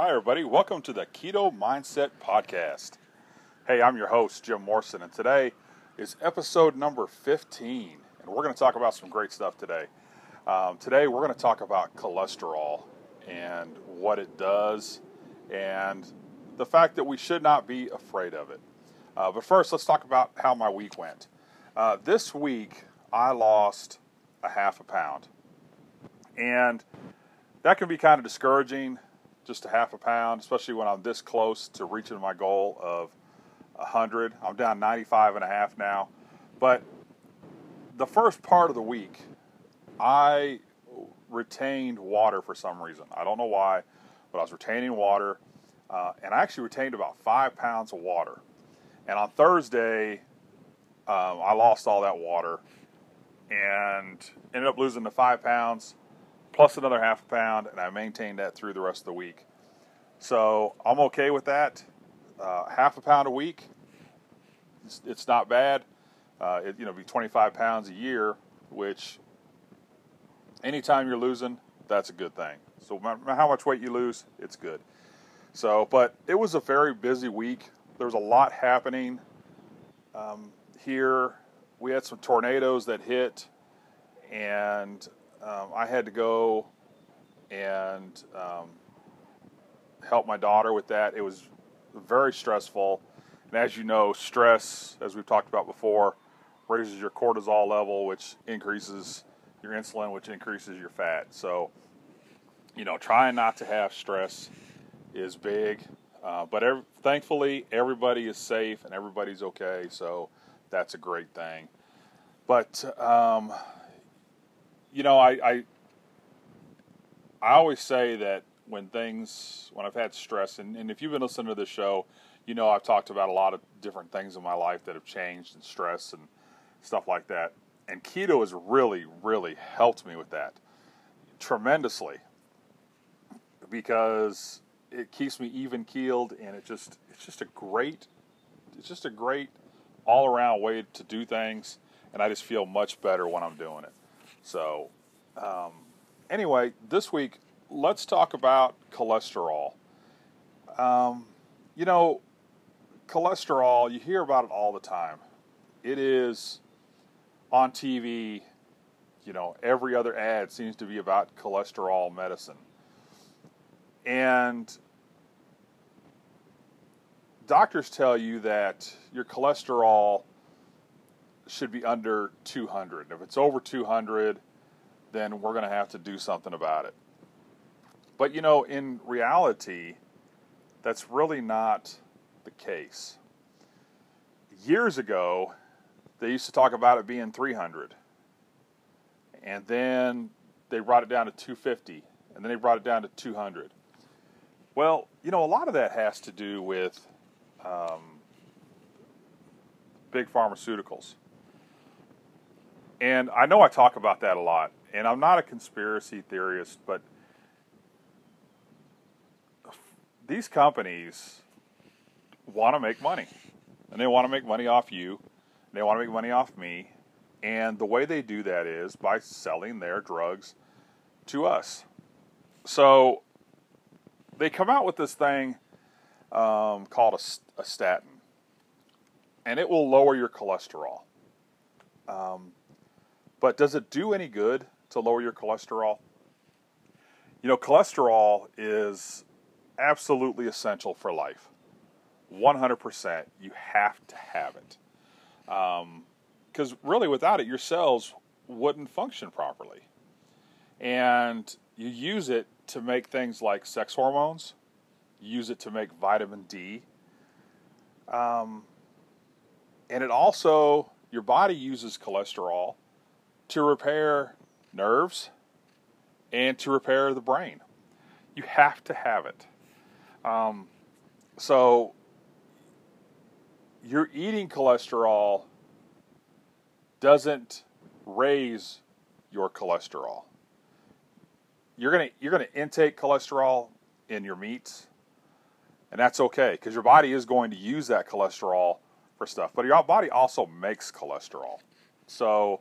Hi, everybody. Welcome to the Keto Mindset Podcast. Hey, I'm your host, Jim Morrison, and today is episode number 15. And we're going to talk about some great stuff today. Um, today, we're going to talk about cholesterol and what it does and the fact that we should not be afraid of it. Uh, but first, let's talk about how my week went. Uh, this week, I lost a half a pound. And that can be kind of discouraging, just a half a pound, especially when I'm this close to reaching my goal of 100. I'm down 95 and a half now. But the first part of the week, I retained water for some reason. I don't know why, but I was retaining water. Uh, and I actually retained about five pounds of water. And on Thursday, um, I lost all that water and ended up losing the five pounds plus another half pound, and I maintained that through the rest of the week. So I'm okay with that. Uh, half a pound a week, it's, it's not bad. Uh, it, you know, be 25 pounds a year, which anytime you're losing, that's a good thing. So how much weight you lose, it's good. So, but it was a very busy week. There was a lot happening um, here. We had some tornadoes that hit, and um, I had to go and um, help my daughter with that. It was very stressful. And as you know, stress, as we've talked about before, raises your cortisol level, which increases your insulin, which increases your fat. So, you know, trying not to have stress is big. Uh, but thankfully, everybody is safe and everybody's okay. So that's a great thing. But um, you know, I, I I always say that when things when I've had stress, and, and if you've been listening to this show, you know I've talked about a lot of different things in my life that have changed and stress and stuff like that. And keto has really, really helped me with that tremendously because it keeps me even keeled and it just it's just a great it's just a great all around way to do things and I just feel much better when I'm doing it. So, um, anyway, this week, let's talk about cholesterol. Um, you know, cholesterol, you hear about it all the time. It is on TV, you know, every other ad seems to be about cholesterol medicine. And doctors tell you that your cholesterol should be under 200. If it's over 200, then we're going to have to do something about it. But you know, in reality, that's really not the case. Years ago, they used to talk about it being 300. And then they brought it down to 250. And then they brought it down to 200. Well, you know, a lot of that has to do with um, big pharmaceuticals. And I know I talk about that a lot, and I'm not a conspiracy theorist, but these companies want to make money, and they want to make money off you, they want to make money off me, and the way they do that is by selling their drugs to us. So they come out with this thing um, called a, a, statin, and it will lower your cholesterol. Um, but does it do any good to lower your cholesterol? You know, cholesterol is absolutely essential for life. 100%. You have to have it. Because um, really, without it, your cells wouldn't function properly. And you use it to make things like sex hormones, you use it to make vitamin D. Um, and it also, your body uses cholesterol to repair nerves and to repair the brain. You have to have it. Um, so you're eating cholesterol doesn't raise your cholesterol. You're gonna you're gonna intake cholesterol in your meats, and that's okay because your body is going to use that cholesterol for stuff. But your body also makes cholesterol, so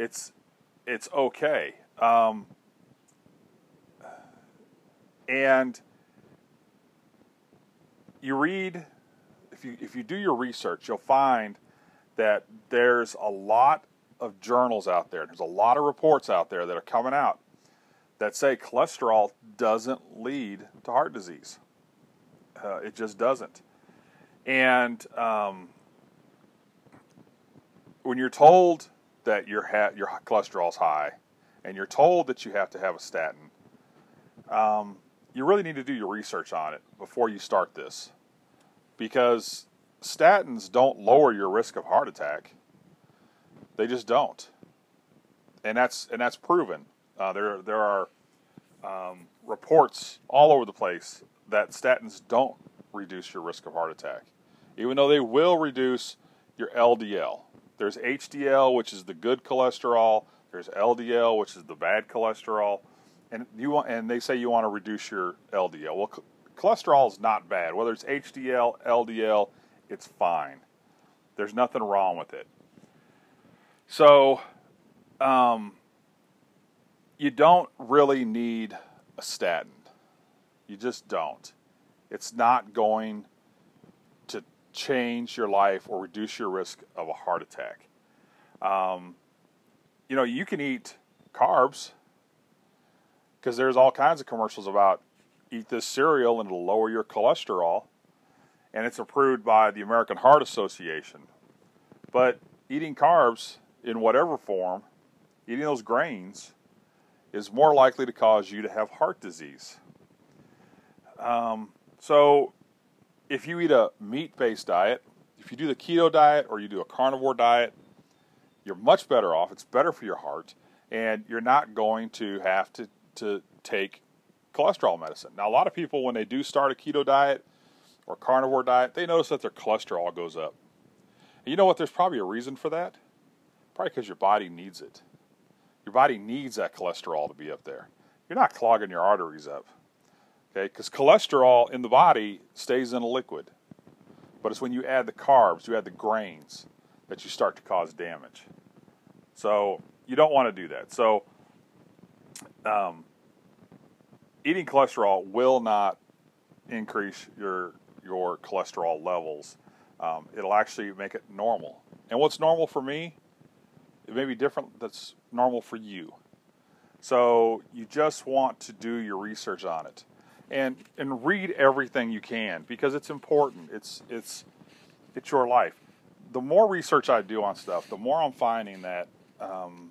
it's it's okay. Um, and you read, if you if you do your research, you'll find that there's a lot of journals out there. There's a lot of reports out there that are coming out that say cholesterol doesn't lead to heart disease. Uh, it just doesn't. And um, when you're told that your ha- your cholesterol's high, and you're told that you have to have a statin, um, you really need to do your research on it before you start this, because statins don't lower your risk of heart attack. They just don't, and that's and that's proven. Uh, there there are um, reports all over the place that statins don't reduce your risk of heart attack, even though they will reduce your LDL. There's HDL, which is the good cholesterol. There's LDL, which is the bad cholesterol, and you want, and they say you want to reduce your LDL. Well, cholesterol is not bad. Whether it's HDL, LDL, it's fine. There's nothing wrong with it. So, um, you don't really need a statin. You just don't. It's not going change your life or reduce your risk of a heart attack. Um, you know, you can eat carbs because there's all kinds of commercials about eat this cereal and it'll lower your cholesterol, and it's approved by the American Heart Association. But eating carbs in whatever form, eating those grains, is more likely to cause you to have heart disease. Um, so, if you eat a meat based diet, if you do the keto diet or you do a carnivore diet, you're much better off. It's better for your heart, and you're not going to have to, to take cholesterol medicine. Now, a lot of people, when they do start a keto diet or carnivore diet, they notice that their cholesterol goes up. And you know what? There's probably a reason for that. Probably because your body needs it. Your body needs that cholesterol to be up there. You're not clogging your arteries up. Okay, because cholesterol in the body stays in a liquid. But it's when you add the carbs, you add the grains, that you start to cause damage. So you don't want to do that. So um, eating cholesterol will not increase your your cholesterol levels. Um, it'll actually make it normal. And what's normal for me, it may be different. That's normal for you. So you just want to do your research on it, and and read everything you can because it's important. It's it's it's your life. The more research I do on stuff, the more I'm finding that um,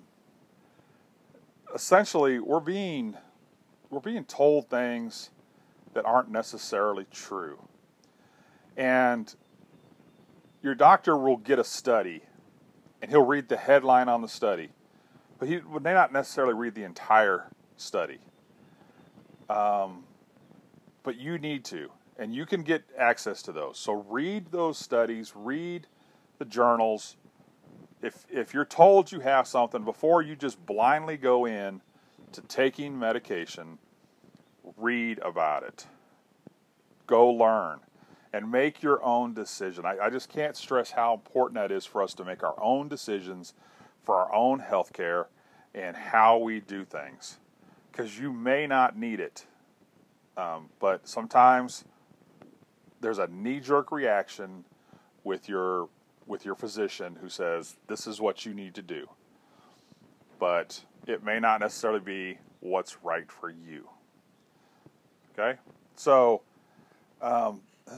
essentially we're being we're being told things that aren't necessarily true. And your doctor will get a study and he'll read the headline on the study, but he may not necessarily read the entire study. Um, but you need to, and you can get access to those. So read those studies, read the journals. If if you're told you have something before you just blindly go in to taking medication, read about it. Go learn and make your own decision. I, I, just can't stress how important that is for us to make our own decisions for our own health care and how we do things. Because you may not need it, um, but sometimes there's a knee-jerk reaction with your with your physician who says this is what you need to do, but it may not necessarily be what's right for you. Okay, so um,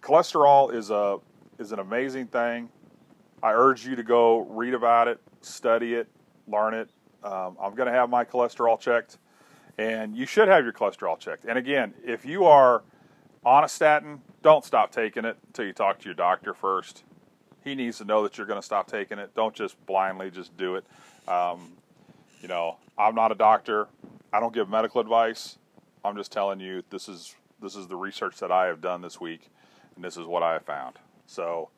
cholesterol is a is an amazing thing. I urge you to go read about it, study it, learn it. Um, I'm going to have my cholesterol checked, and you should have your cholesterol checked. And again, if you are on a statin, don't stop taking it until you talk to your doctor first. He needs to know that you're going to stop taking it. Don't just blindly just do it. Um, you know, I'm not a doctor. I don't give medical advice. I'm just telling you this is this is the research that I have done this week, and this is what I have found. So,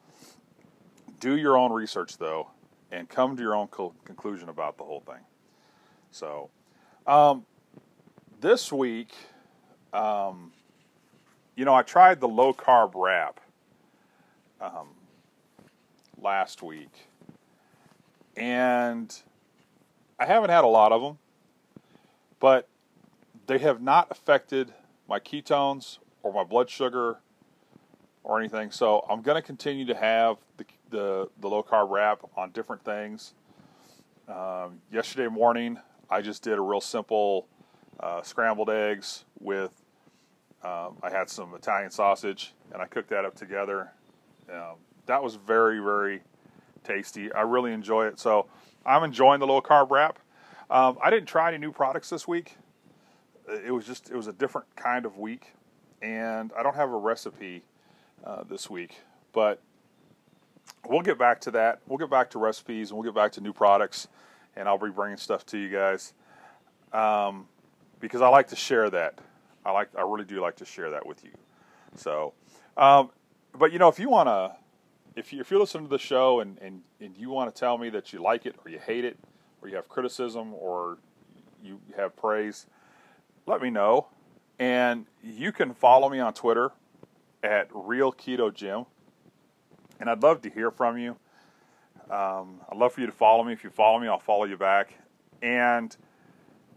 do your own research though, and come to your own co- conclusion about the whole thing. So, um, this week, um, you know, I tried the low carb wrap um, last week, and I haven't had a lot of them, but they have not affected my ketones or my blood sugar or anything. So I'm going to continue to have the, the, the low carb wrap on different things. Um, yesterday morning, I just did a real simple uh, scrambled eggs with, um, I had some Italian sausage and I cooked that up together. Um, that was very, very tasty. I really enjoy it. So I'm enjoying the low carb wrap. Um, I didn't try any new products this week. It was just, it was a different kind of week. And I don't have a recipe uh, this week. But we'll get back to that. We'll get back to recipes and we'll get back to new products, and I'll be bringing stuff to you guys um, because I like to share that. I like, I really do like to share that with you. So, um, but you know, if you want to, if you if you're listening to the show and, and and you want to tell me that you like it or you hate it or you have criticism or you have praise, let me know. And you can follow me on Twitter at Real Keto Jim. And I'd love to hear from you. Um, I'd love for you to follow me. If you follow me, I'll follow you back. And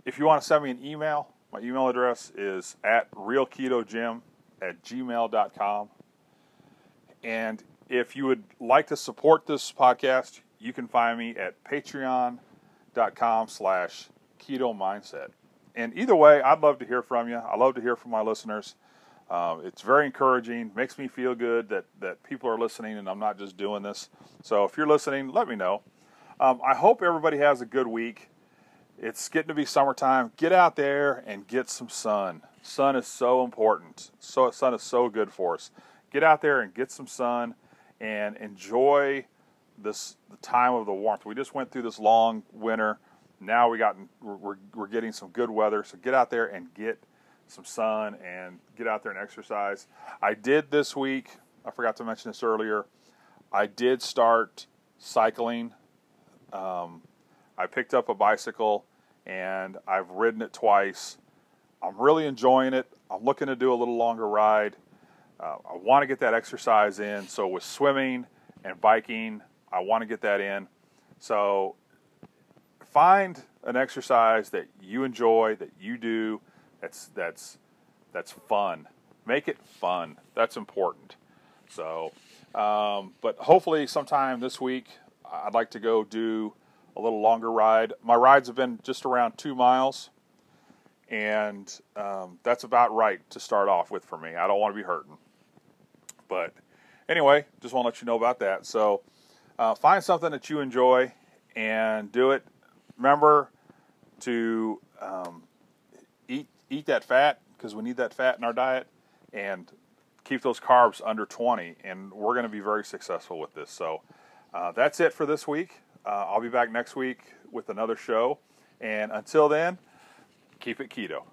if you want to send me an email, my email address is at realketojim at gmail.com. And if you would like to support this podcast, you can find me at patreon.com slash keto mindset. And either way, I'd love to hear from you. I love to hear from my listeners. Um, it's very encouraging. Makes me feel good that that people are listening, and I'm not just doing this. So if you're listening, let me know. Um, I hope everybody has a good week. It's getting to be summertime. Get out there and get some sun. Sun is so important. So sun is so good for us. Get out there and get some sun and enjoy this the time of the warmth. We just went through this long winter. Now we got we're, we're getting some good weather. So get out there and get some sun and get out there and exercise. I did this week, I forgot to mention this earlier, I did start cycling. Um, I picked up a bicycle and I've ridden it twice. I'm really enjoying it. I'm looking to do a little longer ride. Uh, I want to get that exercise in. So, with swimming and biking, I want to get that in. So, find an exercise that you enjoy, that you do, that's that's that's fun. Make it fun. That's important. So, um, but hopefully sometime this week, I'd like to go do a little longer ride. My rides have been just around two miles, and um, that's about right to start off with for me. I don't want to be hurting. But anyway, just want to let you know about that. So, uh, find something that you enjoy and do it. Remember to um, eat eat that fat because we need that fat in our diet and keep those carbs under 20 and we're going to be very successful with this so uh, that's it for this week uh, i'll be back next week with another show. And until then keep it keto